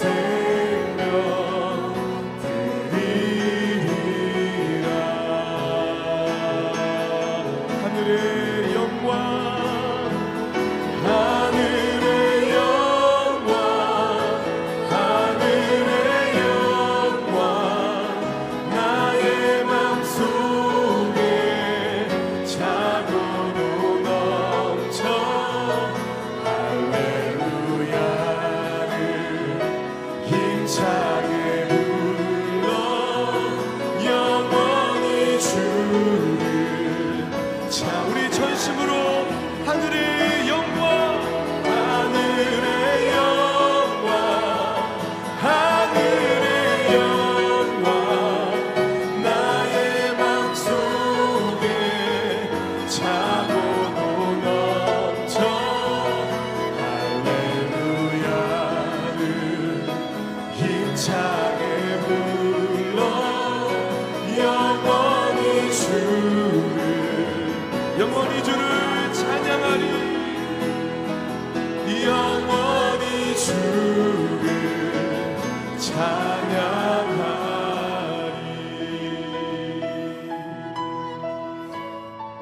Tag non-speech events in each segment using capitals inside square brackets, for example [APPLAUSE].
say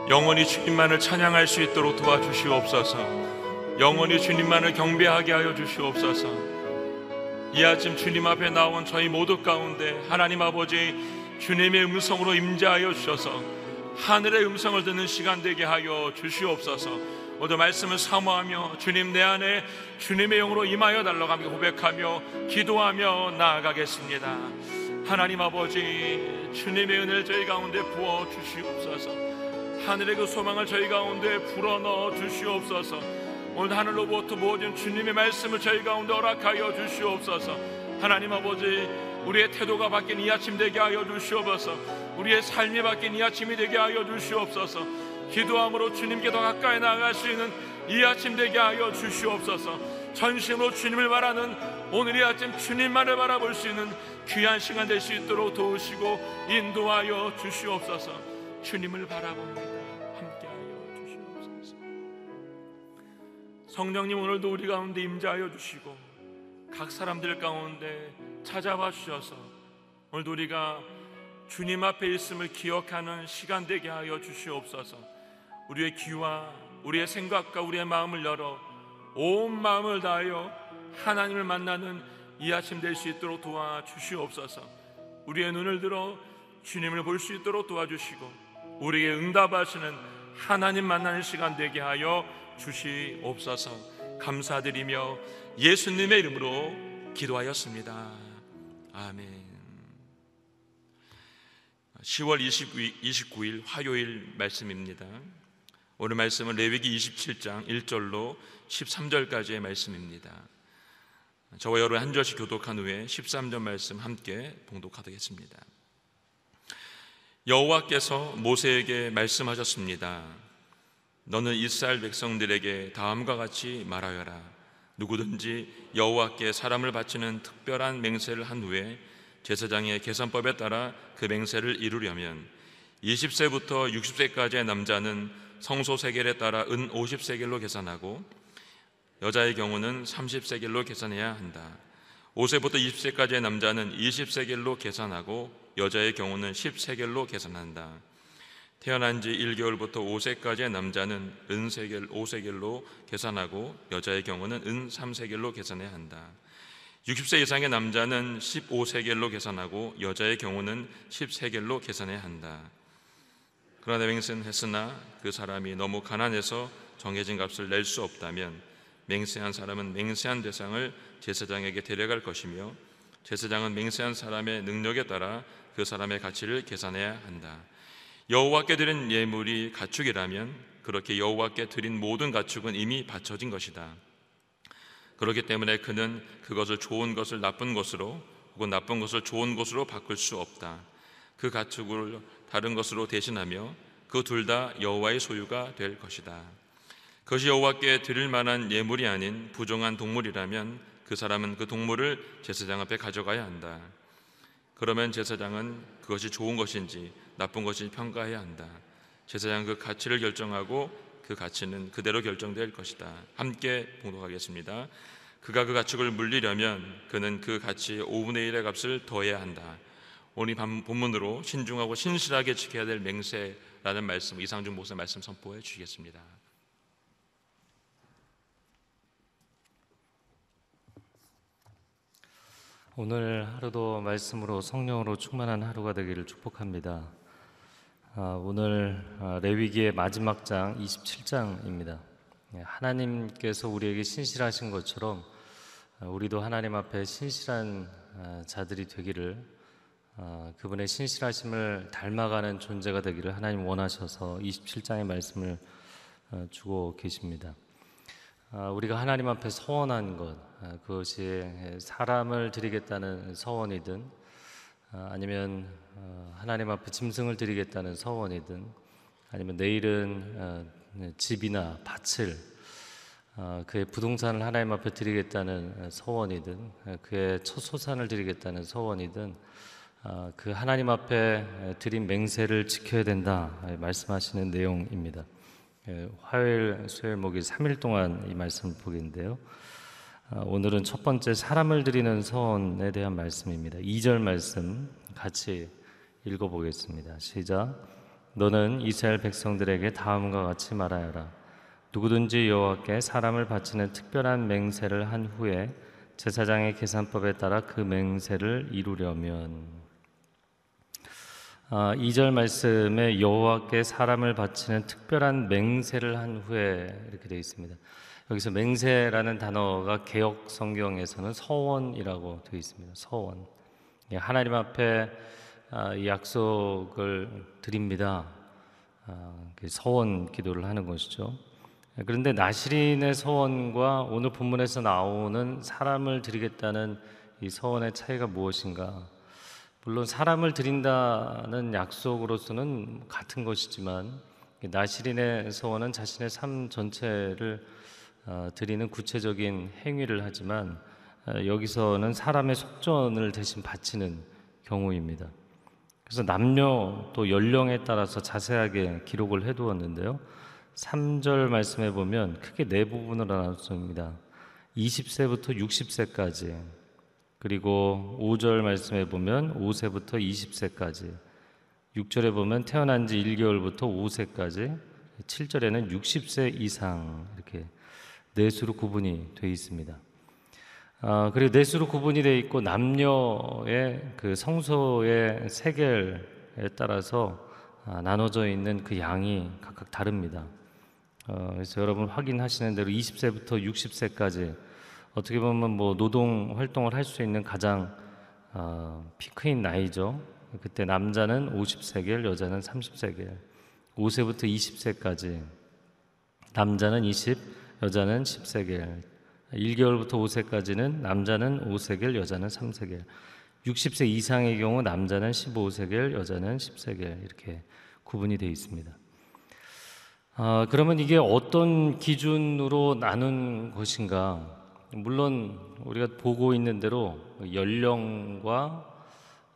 영원히 주님만을 찬양할 수 있도록 도와주시옵소서. 영원히 주님만을 경배하게 하여 주시옵소서. 이 아침 주님 앞에 나온 저희 모두 가운데 하나님 아버지 주님의 음성으로 임재하여 주셔서 하늘의 음성을 듣는 시간 되게 하여 주시옵소서. 모두 말씀을 사모하며 주님 내 안에 주님의 영으로 임하여 하며 고백하며 기도하며 나아가겠습니다. 하나님 아버지 주님의 은혜를 저희 가운데 부어 주시옵소서. 하늘의 그 소망을 저희 가운데 불어넣어 주시옵소서. 오늘 하늘로부터 모든 주님의 말씀을 저희 가운데 허락하여 주시옵소서. 하나님 아버지 우리의 태도가 바뀐 이 아침 되게 하여 주시옵소서. 우리의 삶이 바뀐 이 아침이 되게 하여 주시옵소서. 기도함으로 주님께 더 가까이 나아갈 수 있는 이 아침 되게 하여 주시옵소서. 전심으로 주님을 바라는 오늘 이 아침 주님만을 바라볼 수 있는 귀한 시간 될 수 있도록 도우시고 인도하여 주시옵소서. 주님을 바라봅니다. 성령님 오늘도 우리 가운데 임재하여 주시고 각 사람들 가운데 찾아와 주셔서 오늘도 우리가 주님 앞에 있음을 기억하는 시간 되게 하여 주시옵소서. 우리의 귀와 우리의 생각과 우리의 마음을 열어 온 마음을 다하여 하나님을 만나는 이 아침 될 수 있도록 도와 주시옵소서. 우리의 눈을 들어 주님을 볼 수 있도록 도와주시고 우리에게 응답하시는 하나님 만나는 시간 되게 하여 주시옵소서 감사드리며 예수님의 이름으로 기도하였습니다. 아멘. 10월 29일 화요일 말씀입니다. 오늘 말씀은 레위기 27장 1절로 13절까지의 말씀입니다. 저와 여러분 한 절씩 교독한 후에 13절 말씀 함께 봉독하겠습니다. 여호와께서 모세에게 말씀하셨습니다. 너는 이스라엘 백성들에게 다음과 같이 말하여라. 누구든지 여호와께 사람을 바치는 특별한 맹세를 한 후에 제사장의 계산법에 따라 그 맹세를 이루려면 20세부터 60세까지의 남자는 성소 세겔에 따라 은 50세겔로 계산하고 여자의 경우는 30세겔로 계산해야 한다. 5세부터 20세까지의 남자는 20세겔로 계산하고 여자의 경우는 10세겔로 계산한다. 태어난 지 1개월부터 5세까지의 남자는 은세겔 5세겔로 계산하고 여자의 경우는 은 3세겔로 계산해야 한다. 60세 이상의 남자는 15세겔로 계산하고 여자의 경우는 10세겔로 계산해야 한다. 그러나 맹세는 했으나 그 사람이 너무 가난해서 정해진 값을 낼 수 없다면 맹세한 사람은 맹세한 대상을 제사장에게 데려갈 것이며 제사장은 맹세한 사람의 능력에 따라 그 사람의 가치를 계산해야 한다. 여호와께 드린 예물이 가축이라면 그렇게 여호와께 드린 모든 가축은 이미 바쳐진 것이다. 그렇기 때문에 그는 그것을 좋은 것을 나쁜 것으로 혹은 나쁜 것을 좋은 것으로 바꿀 수 없다. 그 가축을 다른 것으로 대신하며 그 둘 다 여호와의 소유가 될 것이다. 그것이 여호와께 드릴 만한 예물이 아닌 부정한 동물이라면 그 사람은 그 동물을 제사장 앞에 가져가야 한다. 그러면 제사장은 그것이 좋은 것인지 나쁜 것인지 평가해야 한다. 제사장 그 가치를 결정하고 그 가치는 그대로 결정될 것이다. 함께 봉독하겠습니다. 그가 그 가축을 물리려면 그는 그 가치의 5분의 1의 값을 더해야 한다. 오늘 본문으로 신중하고 신실하게 지켜야 될 맹세라는 말씀 이상준 목사 말씀 선포해 주시겠습니다. 오늘 하루도 말씀으로 성령으로 충만한 하루가 되기를 축복합니다. 아, 오늘 아, 레위기의 마지막 장 27장입니다. 예, 하나님께서 우리에게 신실하신 것처럼 아, 우리도 하나님 앞에 신실한 자들이 되기를 그분의 신실하심을 닮아가는 존재가 되기를 하나님 원하셔서 27장의 말씀을 주고 계십니다. 우리가 하나님 앞에 서원한 것 그것이 사람을 드리겠다는 서원이든 아니면 어, 하나님 앞에 짐승을 드리겠다는 서원이든 아니면 내일은 어, 네, 집이나 밭을 어, 그의 부동산을 하나님 앞에 드리겠다는 서원이든 그의 첫 소산을 드리겠다는 서원이든 그 하나님 앞에 드린 맹세를 지켜야 된다 말씀하시는 내용입니다. 예, 화요일, 수요일, 목요일 3일 동안 이 말씀을 보겠는데요. 아, 오늘은 첫 번째 사람을 드리는 서원에 대한 말씀입니다. 2절 말씀 같이 읽어보겠습니다. 시작. 너는 이스라엘 백성들에게 다음과 같이 말하여라. 누구든지 여호와께 사람을 바치는 특별한 맹세를 한 후에 제사장의 계산법에 따라 그 맹세를 이루려면 아, 2절 말씀에 여호와께 사람을 바치는 특별한 맹세를 한 후에 이렇게 되어 있습니다. 여기서 맹세라는 단어가 개혁 성경에서는 서원이라고 되어 있습니다. 서원. 예, 하나님 앞에 아, 이 약속을 드립니다. 아, 그 서원 기도를 하는 것이죠. 예, 그런데 나시린의 서원과 오늘 본문에서 나오는 사람을 드리겠다는 이 서원의 차이가 무엇인가? 물론 사람을 드린다는 약속으로서는 같은 것이지만 나시린의 서원은 자신의 삶 전체를 어, 드리는 구체적인 행위를 하지만 어, 여기서는 사람의 속전을 대신 바치는 경우입니다. 그래서 남녀 또 연령에 따라서 자세하게 기록을 해두었는데요. 3절 말씀해 보면 크게 네 부분으로 나눴습니다. 20세부터 60세까지 그리고 5절 말씀해 보면 5세부터 20세까지 6절에 보면 태어난 지 1개월부터 5세까지 7절에는 60세 이상 이렇게 넷수로 구분이 되어 있습니다. 아, 그리고 넷수로 구분이 되어 있고 남녀의 그 성소의 세결에 따라서 아, 나눠져 있는 그 양이 각각 다릅니다. 어, 그래서 여러분 확인하시는 대로 20세부터 60세까지 어떻게 보면 뭐 노동 활동을 할 수 있는 가장 어, 피크인 나이죠. 그때 남자는 50세겔, 여자는 30세겔. 5세부터 20세까지 남자는 20, 여자는 10세겔. 1개월부터 5세까지는 남자는 5세겔, 여자는 3세겔. 60세 이상의 경우 남자는 15세겔, 여자는 10세겔 이렇게 구분이 되어 있습니다. 아, 그러면 이게 어떤 기준으로 나눈 것인가? 물론 우리가 보고 있는 대로 연령과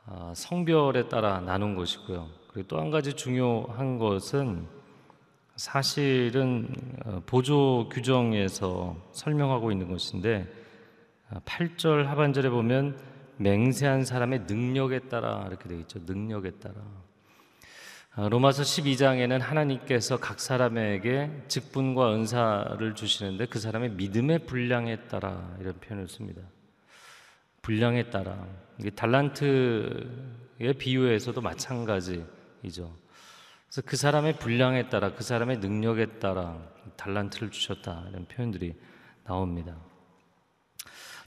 아, 성별에 따라 나눈 것이고요. 그리고 또 한 가지 중요한 것은 사실은 어, 보조 규정에서 설명하고 있는 것인데 8절 아, 하반절에 보면 맹세한 사람의 능력에 따라 이렇게 되어 있죠. 능력에 따라. 아, 로마서 12장에는 하나님께서 각 사람에게 직분과 은사를 주시는데 그 사람의 믿음의 분량에 따라 이런 표현을 씁니다. 분량에 따라 이게 달란트의 비유에서도 마찬가지이죠. 그래서 그 사람의 분량에 따라 그 사람의 능력에 따라 달란트를 주셨다 이런 표현들이 나옵니다.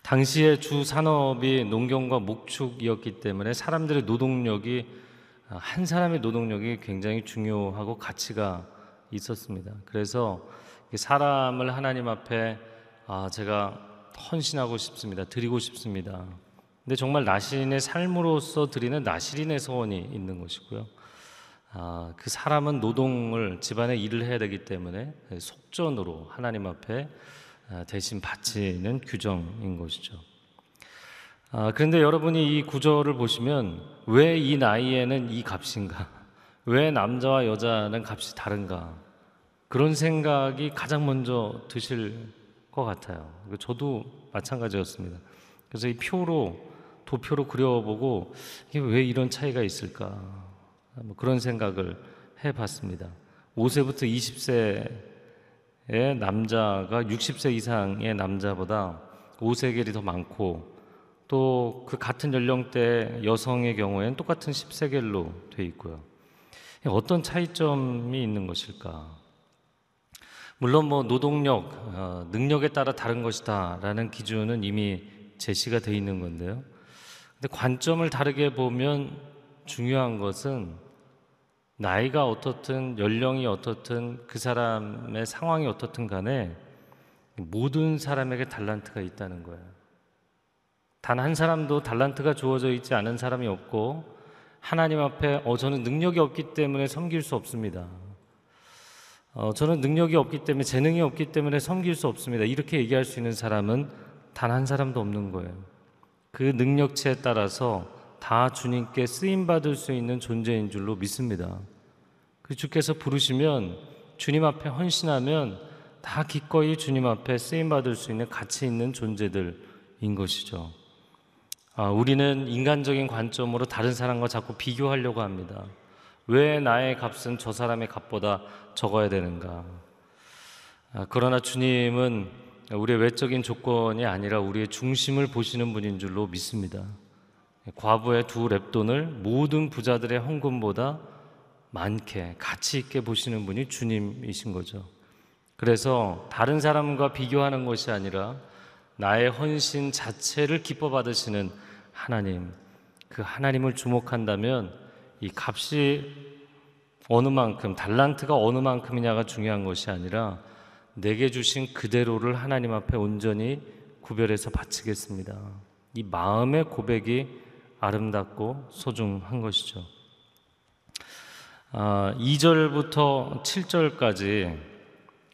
당시의 주 산업이 농경과 목축이었기 때문에 사람들의 노동력이 한 사람의 노동력이 굉장히 중요하고 가치가 있었습니다. 그래서 사람을 하나님 앞에 아, 제가 헌신하고 싶습니다. 드리고 싶습니다. 근데 정말 나신의 삶으로서 드리는 나시린의 소원이 있는 것이고요. 아, 그 사람은 노동을 집안의 일을 해야 되기 때문에 속전으로 하나님 앞에 아, 대신 바치는 규정인 것이죠. 아, 그런데 여러분이 이 구절을 보시면 왜 이 나이에는 이 값인가? [LAUGHS] 왜 남자와 여자는 값이 다른가? 그런 생각이 가장 먼저 드실 것 같아요. 저도 마찬가지였습니다. 그래서 이 표로 도표로 그려보고 이게 왜 이런 차이가 있을까? 뭐 그런 생각을 해봤습니다. 5세부터 20세의 남자가 60세 이상의 남자보다 5세겔이 더 많고 또 그 같은 연령대 여성의 경우에는 똑같은 10세겔로 돼 있고요. 어떤 차이점이 있는 것일까? 물론 뭐 노동력, 어, 능력에 따라 다른 것이다라는 기준은 이미 제시가 돼 있는 건데요. 근데 관점을 다르게 보면 중요한 것은 나이가 어떻든 연령이 어떻든 그 사람의 상황이 어떻든 간에 모든 사람에게 달란트가 있다는 거예요. 단 한 사람도 달란트가 주어져 있지 않은 사람이 없고 하나님 앞에 어 저는 능력이 없기 때문에 섬길 수 없습니다. 어 저는 능력이 없기 때문에 재능이 없기 때문에 섬길 수 없습니다. 이렇게 얘기할 수 있는 사람은 단 한 사람도 없는 거예요. 그 능력치에 따라서 다 주님께 쓰임 받을 수 있는 존재인 줄로 믿습니다. 그 주께서 부르시면 주님 앞에 헌신하면 다 기꺼이 주님 앞에 쓰임 받을 수 있는 가치 있는 존재들인 것이죠. 아, 우리는 인간적인 관점으로 다른 사람과 자꾸 비교하려고 합니다. 왜 나의 값은 저 사람의 값보다 적어야 되는가? 아, 그러나 주님은 우리의 외적인 조건이 아니라 우리의 중심을 보시는 분인 줄로 믿습니다. 과부의 두 랩돈을 모든 부자들의 헌금보다 많게 가치 있게 보시는 분이 주님이신 거죠. 그래서 다른 사람과 비교하는 것이 아니라 나의 헌신 자체를 기뻐 받으시는 하나님, 그 하나님을 주목한다면 이 값이 어느 만큼, 달란트가 어느 만큼이냐가 중요한 것이 아니라 내게 주신 그대로를 하나님 앞에 온전히 구별해서 바치겠습니다. 이 마음의 고백이 아름답고 소중한 것이죠. 아, 2절부터 7절까지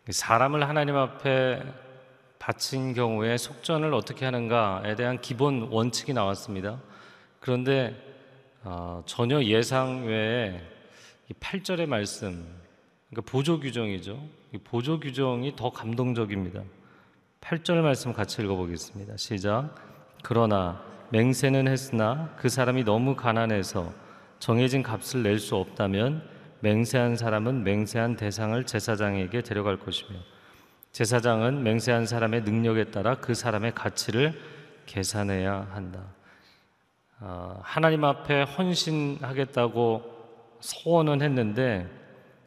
사람을 하나님 앞에 바친 경우에 속전을 어떻게 하는가에 대한 기본 원칙이 나왔습니다. 그런데 어, 전혀 예상 외에 8절의 말씀, 그러니까 보조 규정이죠. 이 보조 규정이 더 감동적입니다. 8절 말씀 같이 읽어보겠습니다. 시작. 그러나 맹세는 했으나 그 사람이 너무 가난해서 정해진 값을 낼 수 없다면 맹세한 사람은 맹세한 대상을 제사장에게 데려갈 것이며 제사장은 맹세한 사람의 능력에 따라 그 사람의 가치를 계산해야 한다. 어, 하나님 앞에 헌신하겠다고 서원은 했는데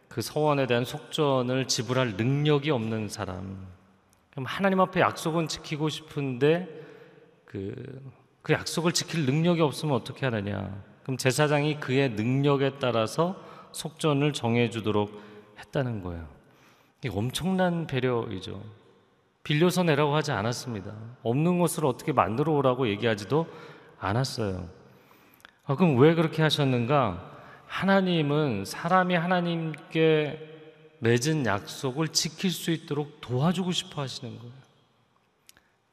그 서원에 대한 속전을 지불할 능력이 없는 사람. 그럼 하나님 앞에 약속은 지키고 싶은데 그, 그 약속을 지킬 능력이 없으면 어떻게 하느냐? 그럼 제사장이 그의 능력에 따라서 속전을 정해주도록 했다는 거예요. 이 엄청난 배려이죠. 빌려서 내라고 하지 않았습니다. 없는 것을 어떻게 만들어 오라고 얘기하지도 않았어요. 아, 그럼 왜 그렇게 하셨는가? 하나님은 사람이 하나님께 맺은 약속을 지킬 수 있도록 도와주고 싶어 하시는 거예요.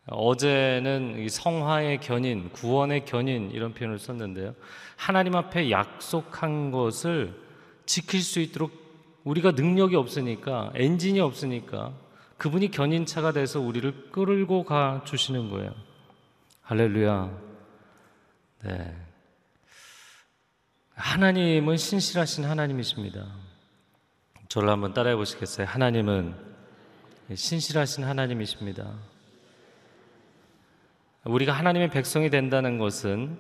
어제는 성화의 견인, 구원의 견인 이런 표현을 썼는데요. 하나님 앞에 약속한 것을 지킬 수 있도록 우리가 능력이 없으니까 엔진이 없으니까 그분이 견인차가 돼서 우리를 끌고 가 주시는 거예요. 할렐루야. 네. 하나님은 신실하신 하나님이십니다. 저를 한번 따라해 보시겠어요? 하나님은 신실하신 하나님이십니다. 우리가 하나님의 백성이 된다는 것은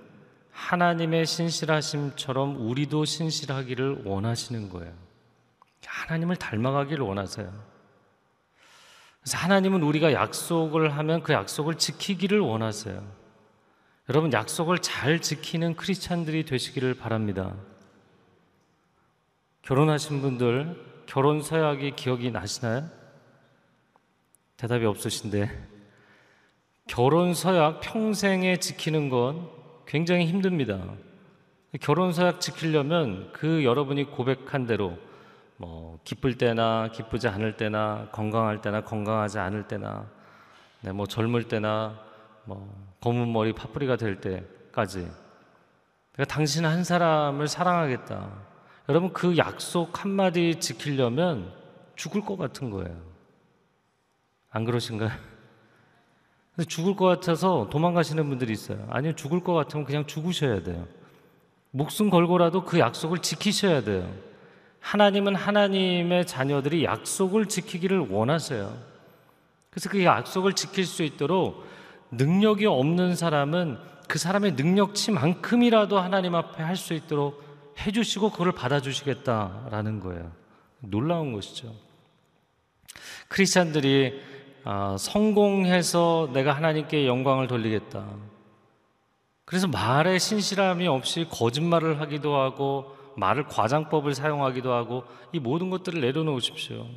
하나님의 신실하심처럼 우리도 신실하기를 원하시는 거예요. 하나님을 닮아가기를 원하세요. 그래서 하나님은 우리가 약속을 하면 그 약속을 지키기를 원하세요. 여러분 약속을 잘 지키는 크리스찬들이 되시기를 바랍니다. 결혼하신 분들 결혼 서약이 기억이 나시나요? 대답이 없으신데 결혼 서약 평생에 지키는 건 굉장히 힘듭니다. 결혼 서약 지키려면 그 여러분이 고백한 대로 뭐 기쁠 때나 기쁘지 않을 때나 건강할 때나 건강하지 않을 때나 네, 뭐 젊을 때나 뭐 검은 머리 파뿌리가 될 때까지 내가 당신 한 사람을 사랑하겠다. 여러분 그 약속 한마디 지키려면 죽을 것 같은 거예요. 안 그러신가요? [LAUGHS] 죽을 것 같아서 도망가시는 분들이 있어요. 아니요, 죽을 것 같으면 그냥 죽으셔야 돼요. 목숨 걸고라도 그 약속을 지키셔야 돼요. 하나님은 하나님의 자녀들이 약속을 지키기를 원하세요. 그래서 그 약속을 지킬 수 있도록 능력이 없는 사람은 그 사람의 능력치만큼이라도 하나님 앞에 할 수 있도록 해주시고 그걸 받아주시겠다라는 거예요. 놀라운 것이죠. 크리스찬들이 아, 성공해서 내가 하나님께 영광을 돌리겠다. 그래서 말에 신실함이 없이 거짓말을 하기도 하고 말을 과장법을 사용하기도 하고 이 모든 것들을 내려놓으십시오.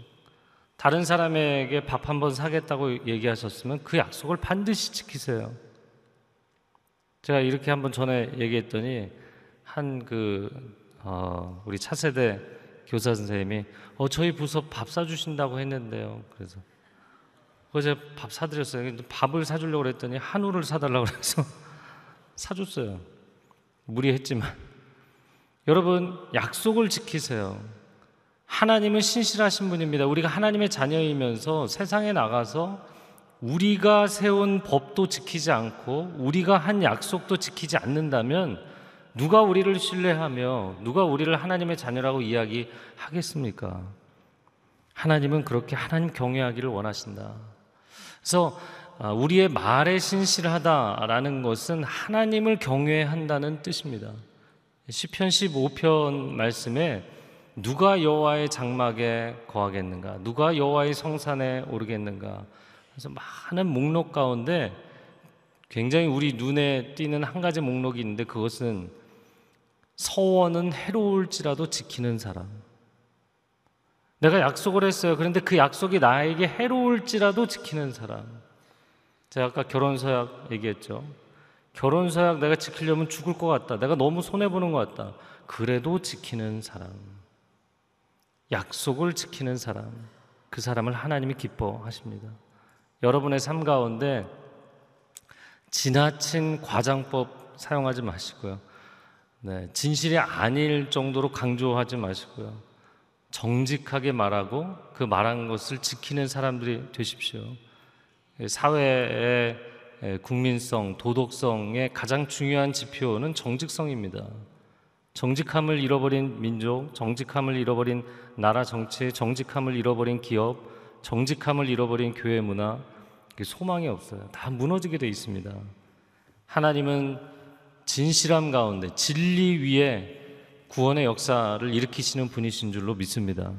다른 사람에게 밥 한 번 사겠다고 얘기하셨으면 그 약속을 반드시 지키세요. 제가 이렇게 한번 전에 얘기했더니 한그 어, 우리 차세대 교사 선생님이 어, 저희 부서 밥 사주신다고 했는데요. 그래서 어제 밥 사드렸어요. 밥을 사주려고 그랬더니 한우를 사달라고 그래서 [LAUGHS] 사줬어요. 무리했지만. 여러분, 약속을 지키세요. 하나님은 신실하신 분입니다. 우리가 하나님의 자녀이면서 세상에 나가서 우리가 세운 법도 지키지 않고 우리가 한 약속도 지키지 않는다면 누가 우리를 신뢰하며 누가 우리를 하나님의 자녀라고 이야기하겠습니까? 하나님은 그렇게 하나님 경외하기를 원하신다. 그래서 아, 우리의 말에 신실하다라는 것은 하나님을 경외한다는 뜻입니다. 시편 15편 말씀에 누가 여호와의 장막에 거하겠는가? 누가 여호와의 성산에 오르겠는가? 그래서 많은 목록 가운데 굉장히 우리 눈에 띄는 한 가지 목록이 있는데 그것은 서원은 해로울지라도 지키는 사람. 내가 약속을 했어요. 그런데 그 약속이 나에게 해로울지라도 지키는 사람. 제가 아까 결혼 서약 얘기했죠. 결혼 서약 내가 지키려면 죽을 것 같다. 내가 너무 손해 보는 것 같다. 그래도 지키는 사람. 약속을 지키는 사람. 그 사람을 하나님이 기뻐하십니다. 여러분의 삶 가운데 지나친 과장법 사용하지 마시고요. 네, 진실이 아닐 정도로 강조하지 마시고요. 정직하게 말하고 그 말한 것을 지키는 사람들이 되십시오. 사회의 국민성, 도덕성의 가장 중요한 지표는 정직성입니다. 정직함을 잃어버린 민족, 정직함을 잃어버린 나라 정치, 정직함을 잃어버린 기업, 정직함을 잃어버린 교회 문화, 소망이 없어요. 다 무너지게 돼 있습니다. 하나님은 진실함 가운데 진리 위에 구원의 역사를 일으키시는 분이신 줄로 믿습니다.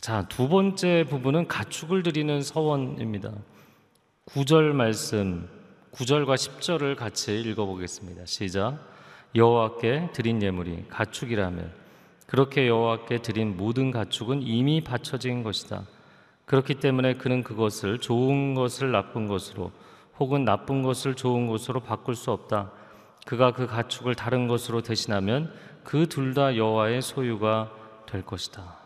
자, 두 번째 부분은 가축을 드리는 서원입니다. 9절 말씀, 9절과 10절을 같이 읽어보겠습니다. 시작. 여호와께 드린 예물이 가축이라며 그렇게 여호와께 드린 모든 가축은 이미 바쳐진 것이다. 그렇기 때문에 그는 그것을 좋은 것을 나쁜 것으로 혹은 나쁜 것을 좋은 것으로 바꿀 수 없다. 그가 그 가축을 다른 것으로 대신하면 그 둘 다 여호와의 소유가 될 것이다.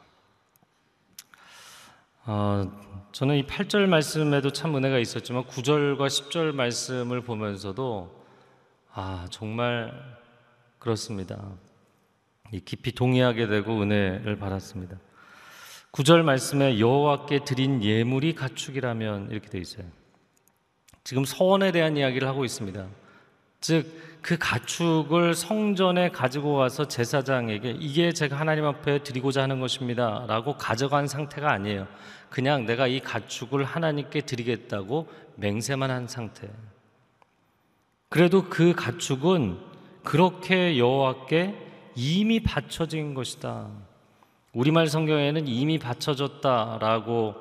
어, 저는 이 8절 말씀에도 참 은혜가 있었지만 9절과 10절 말씀을 보면서도 아 정말 그렇습니다. 깊이 동의하게 되고 은혜를 받았습니다. 9절 말씀에 여호와께 드린 예물이 가축이라면 이렇게 되어 있어요. 지금 서원에 대한 이야기를 하고 있습니다. 즉 그 가축을 성전에 가지고 와서 제사장에게 이게 제가 하나님 앞에 드리고자 하는 것입니다 라고 가져간 상태가 아니에요. 그냥 내가 이 가축을 하나님께 드리겠다고 맹세만 한 상태. 그래도 그 가축은 그렇게 여호와께 이미 바쳐진 것이다. 우리말 성경에는 이미 바쳐졌다라고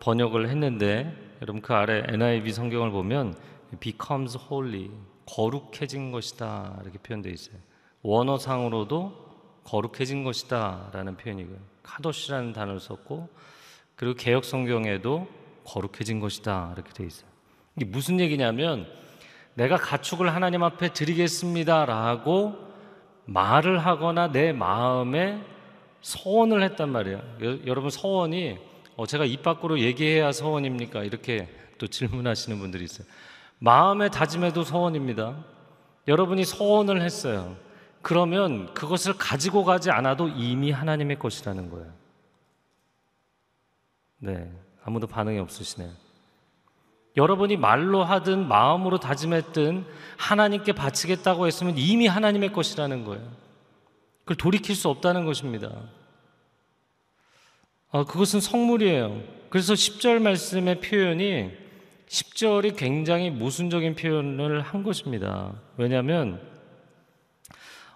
번역을 했는데 여러분 그 아래 NIV 성경을 보면 becomes holy 거룩해진 것이다 이렇게 표현되어 있어요. 원어상으로도 거룩해진 것이다라는 표현이고요. 카도시라는 단어를 썼고 그리고 개혁 성경에도 거룩해진 것이다 이렇게 되어 있어요. 이게 무슨 얘기냐면 내가 가축을 하나님 앞에 드리겠습니다라고 말을 하거나 내 마음에 서원을 했단 말이에요. 여 러분 서원이 어, 제가 입 밖으로 얘기해야 서원입니까? 이렇게 또 질문하시는 분들이 있어요. 마음의 다짐에도 서원입니다. 여러분이 서원을 했어요. 그러면 그것을 가지고 가지 않아도 이미 하나님의 것이라는 거예요. 네, 아무도 반응이 없으시네요. 여러분이 말로 하든 마음으로 다짐했든 하나님께 바치겠다고 했으면 이미 하나님의 것이라는 거예요. 그걸 돌이킬 수 없다는 것입니다. 아, 그것은 성물이에요. 그래서 10절 말씀의 표현이 10절이 굉장히 모순적인 표현을 한 것입니다. 왜냐하면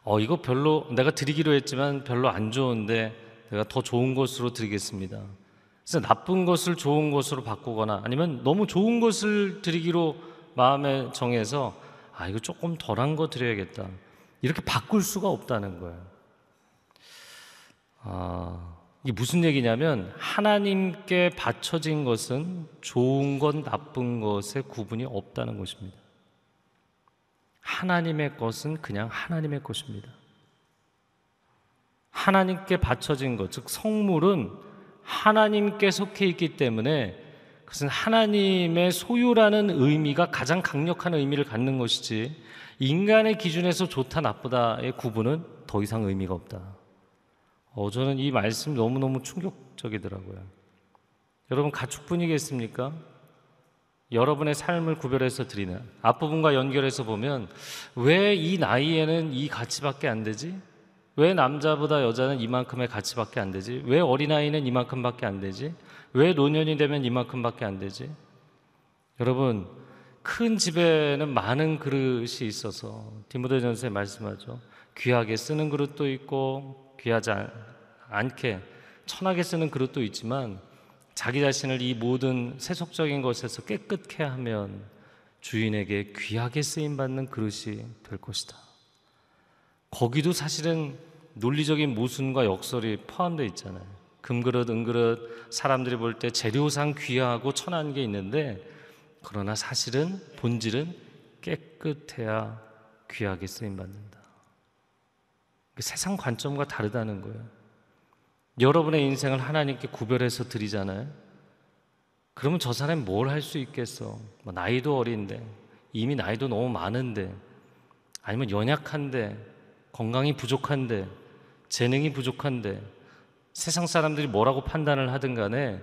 어, 이거 별로 내가 드리기로 했지만 별로 안 좋은데 내가 더 좋은 것으로 드리겠습니다. 그래서 나쁜 것을 좋은 것으로 바꾸거나 아니면 너무 좋은 것을 드리기로 마음에 정해서 아 이거 조금 덜한 거 드려야겠다 이렇게 바꿀 수가 없다는 거예요. 아, 이게 무슨 얘기냐면 하나님께 바쳐진 것은 좋은 것, 나쁜 것의 구분이 없다는 것입니다. 하나님의 것은 그냥 하나님의 것입니다. 하나님께 바쳐진 것, 즉 성물은 하나님께 속해 있기 때문에 그것은 하나님의 소유라는 의미가 가장 강력한 의미를 갖는 것이지 인간의 기준에서 좋다 나쁘다의 구분은 더 이상 의미가 없다. 어, 저는 이 말씀 너무너무 충격적이더라고요. 여러분 가축분이겠습니까? 여러분의 삶을 구별해서 드리는 앞부분과 연결해서 보면 왜 이 나이에는 이 가치밖에 안 되지? 왜 남자보다 여자는 이만큼의 가치밖에 안 되지? 왜 어린아이는 이만큼밖에 안 되지? 왜 노년이 되면 이만큼밖에 안 되지? 여러분 큰 집에는 많은 그릇이 있어서 디모데전서에 말씀하죠. 귀하게 쓰는 그릇도 있고 귀하지 않게 천하게 쓰는 그릇도 있지만 자기 자신을 이 모든 세속적인 것에서 깨끗해 하면 주인에게 귀하게 쓰임 받는 그릇이 될 것이다. 거기도 사실은 논리적인 모순과 역설이 포함되어 있잖아요. 금그릇, 은그릇 사람들이 볼 때 재료상 귀하고 천한 게 있는데 그러나 사실은 본질은 깨끗해야 귀하게 쓰임 받는다. 세상 관점과 다르다는 거예요. 여러분의 인생을 하나님께 구별해서 드리잖아요. 그러면 저 사람이 뭘 할 수 있겠어? 뭐 나이도 어린데, 이미 나이도 너무 많은데, 아니면 연약한데, 건강이 부족한데, 재능이 부족한데, 세상 사람들이 뭐라고 판단을 하든 간에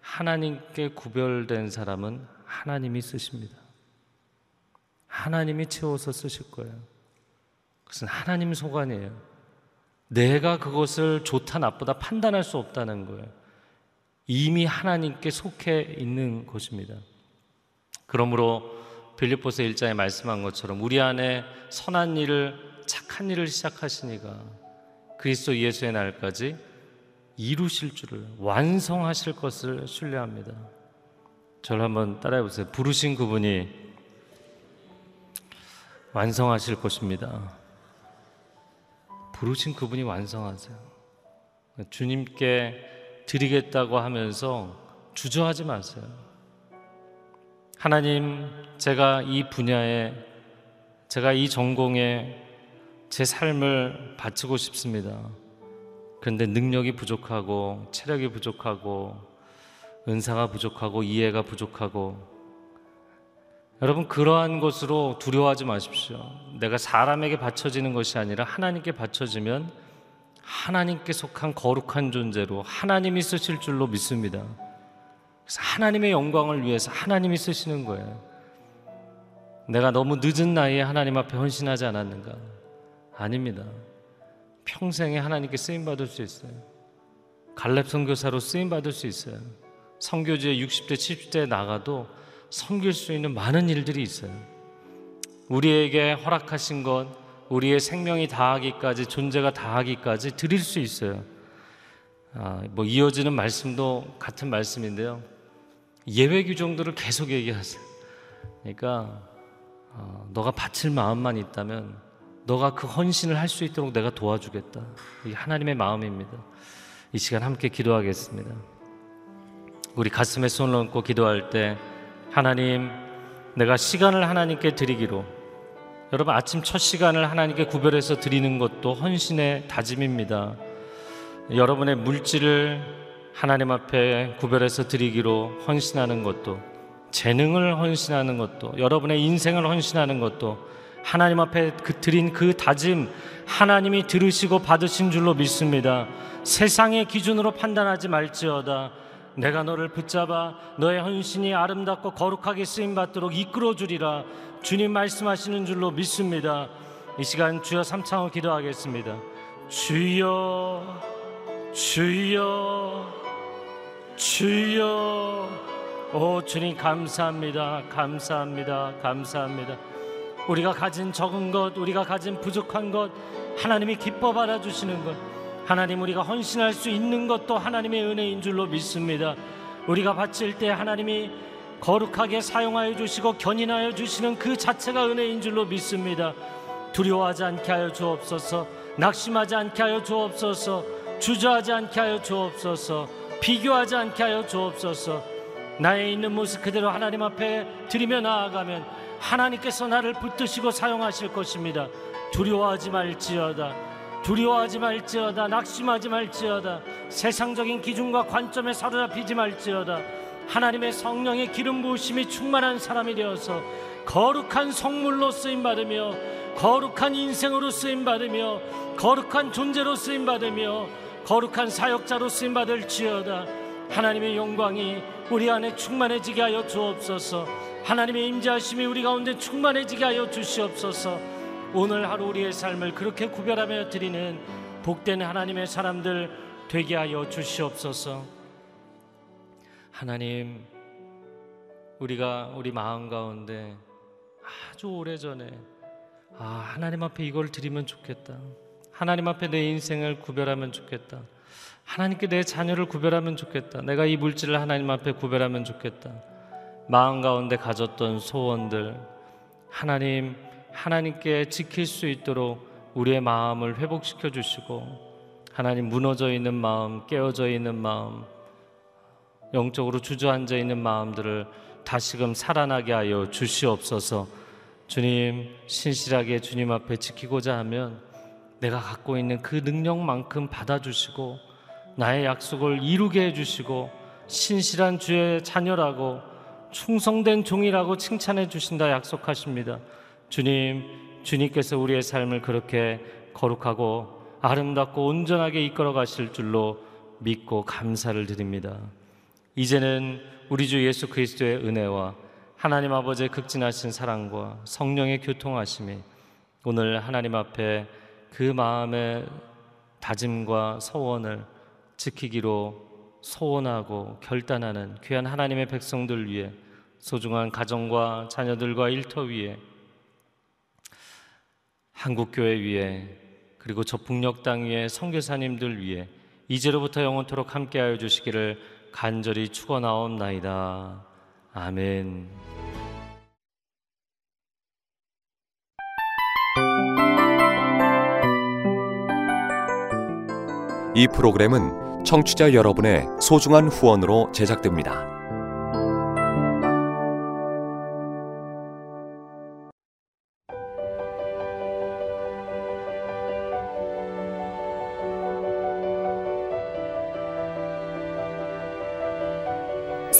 하나님께 구별된 사람은 하나님이 쓰십니다. 하나님이 채워서 쓰실 거예요. 그것은 하나님 소관이에요. 내가 그것을 좋다 나쁘다 판단할 수 없다는 거예요. 이미 하나님께 속해 있는 것입니다. 그러므로 빌립보서 1장에 말씀한 것처럼 우리 안에 선한 일을 착한 일을 시작하시니가 그리스도 예수의 날까지 이루실 줄을 완성하실 것을 신뢰합니다. 저를 한번 따라해 보세요. 부르신 그분이 완성하실 것입니다. 부르신 그분이 완성하세요. 주님께 드리겠다고 하면서 주저하지 마세요. 하나님, 제가 이 분야에, 제가 이 전공에 제 삶을 바치고 싶습니다. 그런데 능력이 부족하고, 체력이 부족하고, 은사가 부족하고, 이해가 부족하고, 여러분 그러한 것으로 두려워하지 마십시오. 내가 사람에게 바쳐지는 것이 아니라 하나님께 바쳐지면 하나님께 속한 거룩한 존재로 하나님이 쓰실 줄로 믿습니다. 그래서 하나님의 영광을 위해서 하나님이 쓰시는 거예요. 내가 너무 늦은 나이에 하나님 앞에 헌신하지 않았는가? 아닙니다. 평생에 하나님께 쓰임 받을 수 있어요. 갈렙 선교사로 쓰임 받을 수 있어요. 선교지에 60대, 70대 나가도 섬길 수 있는 많은 일들이 있어요. 우리에게 허락하신 것, 우리의 생명이 다하기까지, 존재가 다하기까지 드릴 수 있어요. 아, 뭐 이어지는 말씀도 같은 말씀인데요. 예외 규정들을 계속 얘기하세요. 그러니까 어, 너가 바칠 마음만 있다면 너가 그 헌신을 할 수 있도록 내가 도와주겠다. 이 하나님의 마음입니다. 이 시간 함께 기도하겠습니다. 우리 가슴에 손을 얹고 기도할 때 하나님, 내가 시간을 하나님께 드리기로 여러분 아침 첫 시간을 하나님께 구별해서 드리는 것도 헌신의 다짐입니다. 여러분의 물질을 하나님 앞에 구별해서 드리기로 헌신하는 것도 재능을 헌신하는 것도 여러분의 인생을 헌신하는 것도 하나님 앞에 그 드린 그 다짐 하나님이 들으시고 받으신 줄로 믿습니다. 세상의 기준으로 판단하지 말지어다. 내가 너를 붙잡아 너의 헌신이 아름답고 거룩하게 쓰임 받도록 이끌어 주리라 주님 말씀하시는 줄로 믿습니다. 이 시간 주여 삼창을 기도하겠습니다. 주여 주여 주여 오 주님 감사합니다. 감사합니다. 감사합니다. 우리가 가진 적은 것, 우리가 가진 부족한 것 하나님이 기뻐 받아 주시는 것 하나님 우리가 헌신할 수 있는 것도 하나님의 은혜인 줄로 믿습니다. 우리가 바칠 때 하나님이 거룩하게 사용하여 주시고 견인하여 주시는 그 자체가 은혜인 줄로 믿습니다. 두려워하지 않게 하여 주옵소서. 낙심하지 않게 하여 주옵소서. 주저하지 않게 하여 주옵소서. 비교하지 않게 하여 주옵소서. 나의 있는 모습 그대로 하나님 앞에 드리며 나아가면 하나님께서 나를 붙드시고 사용하실 것입니다. 두려워하지 말지어다. 두려워하지 말지어다 낙심하지 말지어다. 세상적인 기준과 관점에 사로잡히지 말지어다. 하나님의 성령의 기름 부으심이 충만한 사람이 되어서 거룩한 성물로 쓰임 받으며 거룩한 인생으로 쓰임 받으며 거룩한 존재로 쓰임 받으며 거룩한 사역자로 쓰임 받을지어다. 하나님의 영광이 우리 안에 충만해지게 하여 주옵소서. 하나님의 임재하심이 우리 가운데 충만해지게 하여 주시옵소서 오늘 하루 우리의 삶을 그렇게 구별하며 드리는 복된 하나님의 사람들 되게 하여 주시옵소서 하나님 우리가 우리 마음 가운데 아주 오래전에 아 하나님 앞에 이걸 드리면 좋겠다 하나님 앞에 내 인생을 구별하면 좋겠다 하나님께 내 자녀를 구별하면 좋겠다. 내가 이 물질을 하나님 앞에 구별하면 좋겠다. 마음 가운데 가졌던 소원들 하나님 하나님께 지킬 수 있도록 우리의 마음을 회복시켜 주시고 하나님 무너져 있는 마음, 깨어져 있는 마음, 영적으로 주저앉아 있는 마음들을 다시금 살아나게 하여 주시옵소서. 주님 신실하게 주님 앞에 지키고자 하면 내가 갖고 있는 그 능력만큼 받아주시고 나의 약속을 이루게 해주시고 신실한 주의 자녀라고 충성된 종이라고 칭찬해 주신다 약속하십니다. 주님, 주님께서 우리의 삶을 그렇게 거룩하고 아름답고 온전하게 이끌어 가실 줄로 믿고 감사를 드립니다. 이제는 우리 주 예수 그리스도의 은혜와 하나님 아버지의 극진하신 사랑과 성령의 교통하심이 오늘 하나님 앞에 그 마음의 다짐과 서원을 지키기로 소원하고 결단하는 귀한 하나님의 백성들 위해 소중한 가정과 자녀들과 일터 위에 한국교회 위에 그리고 저 북녘 땅 위에 선교사님들 위해 이제로부터 영원토록 함께하여 주시기를 간절히 축원하옵나이다. 아멘. 이 프로그램은 청취자 여러분의 소중한 후원으로 제작됩니다.